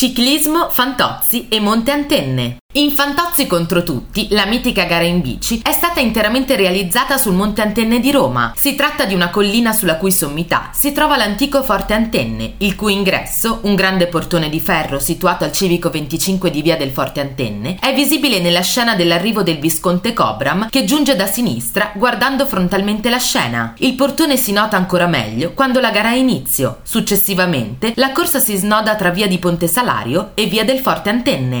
Ciclismo, Fantozzi e Monte Antenne. In Fantozzi contro tutti, la mitica gara in bici è stata interamente realizzata sul Monte Antenne di Roma. Si tratta di una collina sulla cui sommità si trova l'antico Forte Antenne, il cui ingresso, un grande portone di ferro situato al civico 25 di via del Forte Antenne, è visibile nella scena dell'arrivo del visconte Cobram che giunge da sinistra guardando frontalmente la scena. Il portone si nota ancora meglio quando la gara ha inizio. Successivamente, la corsa si snoda tra via di Ponte Salario e via del Forte Antenne.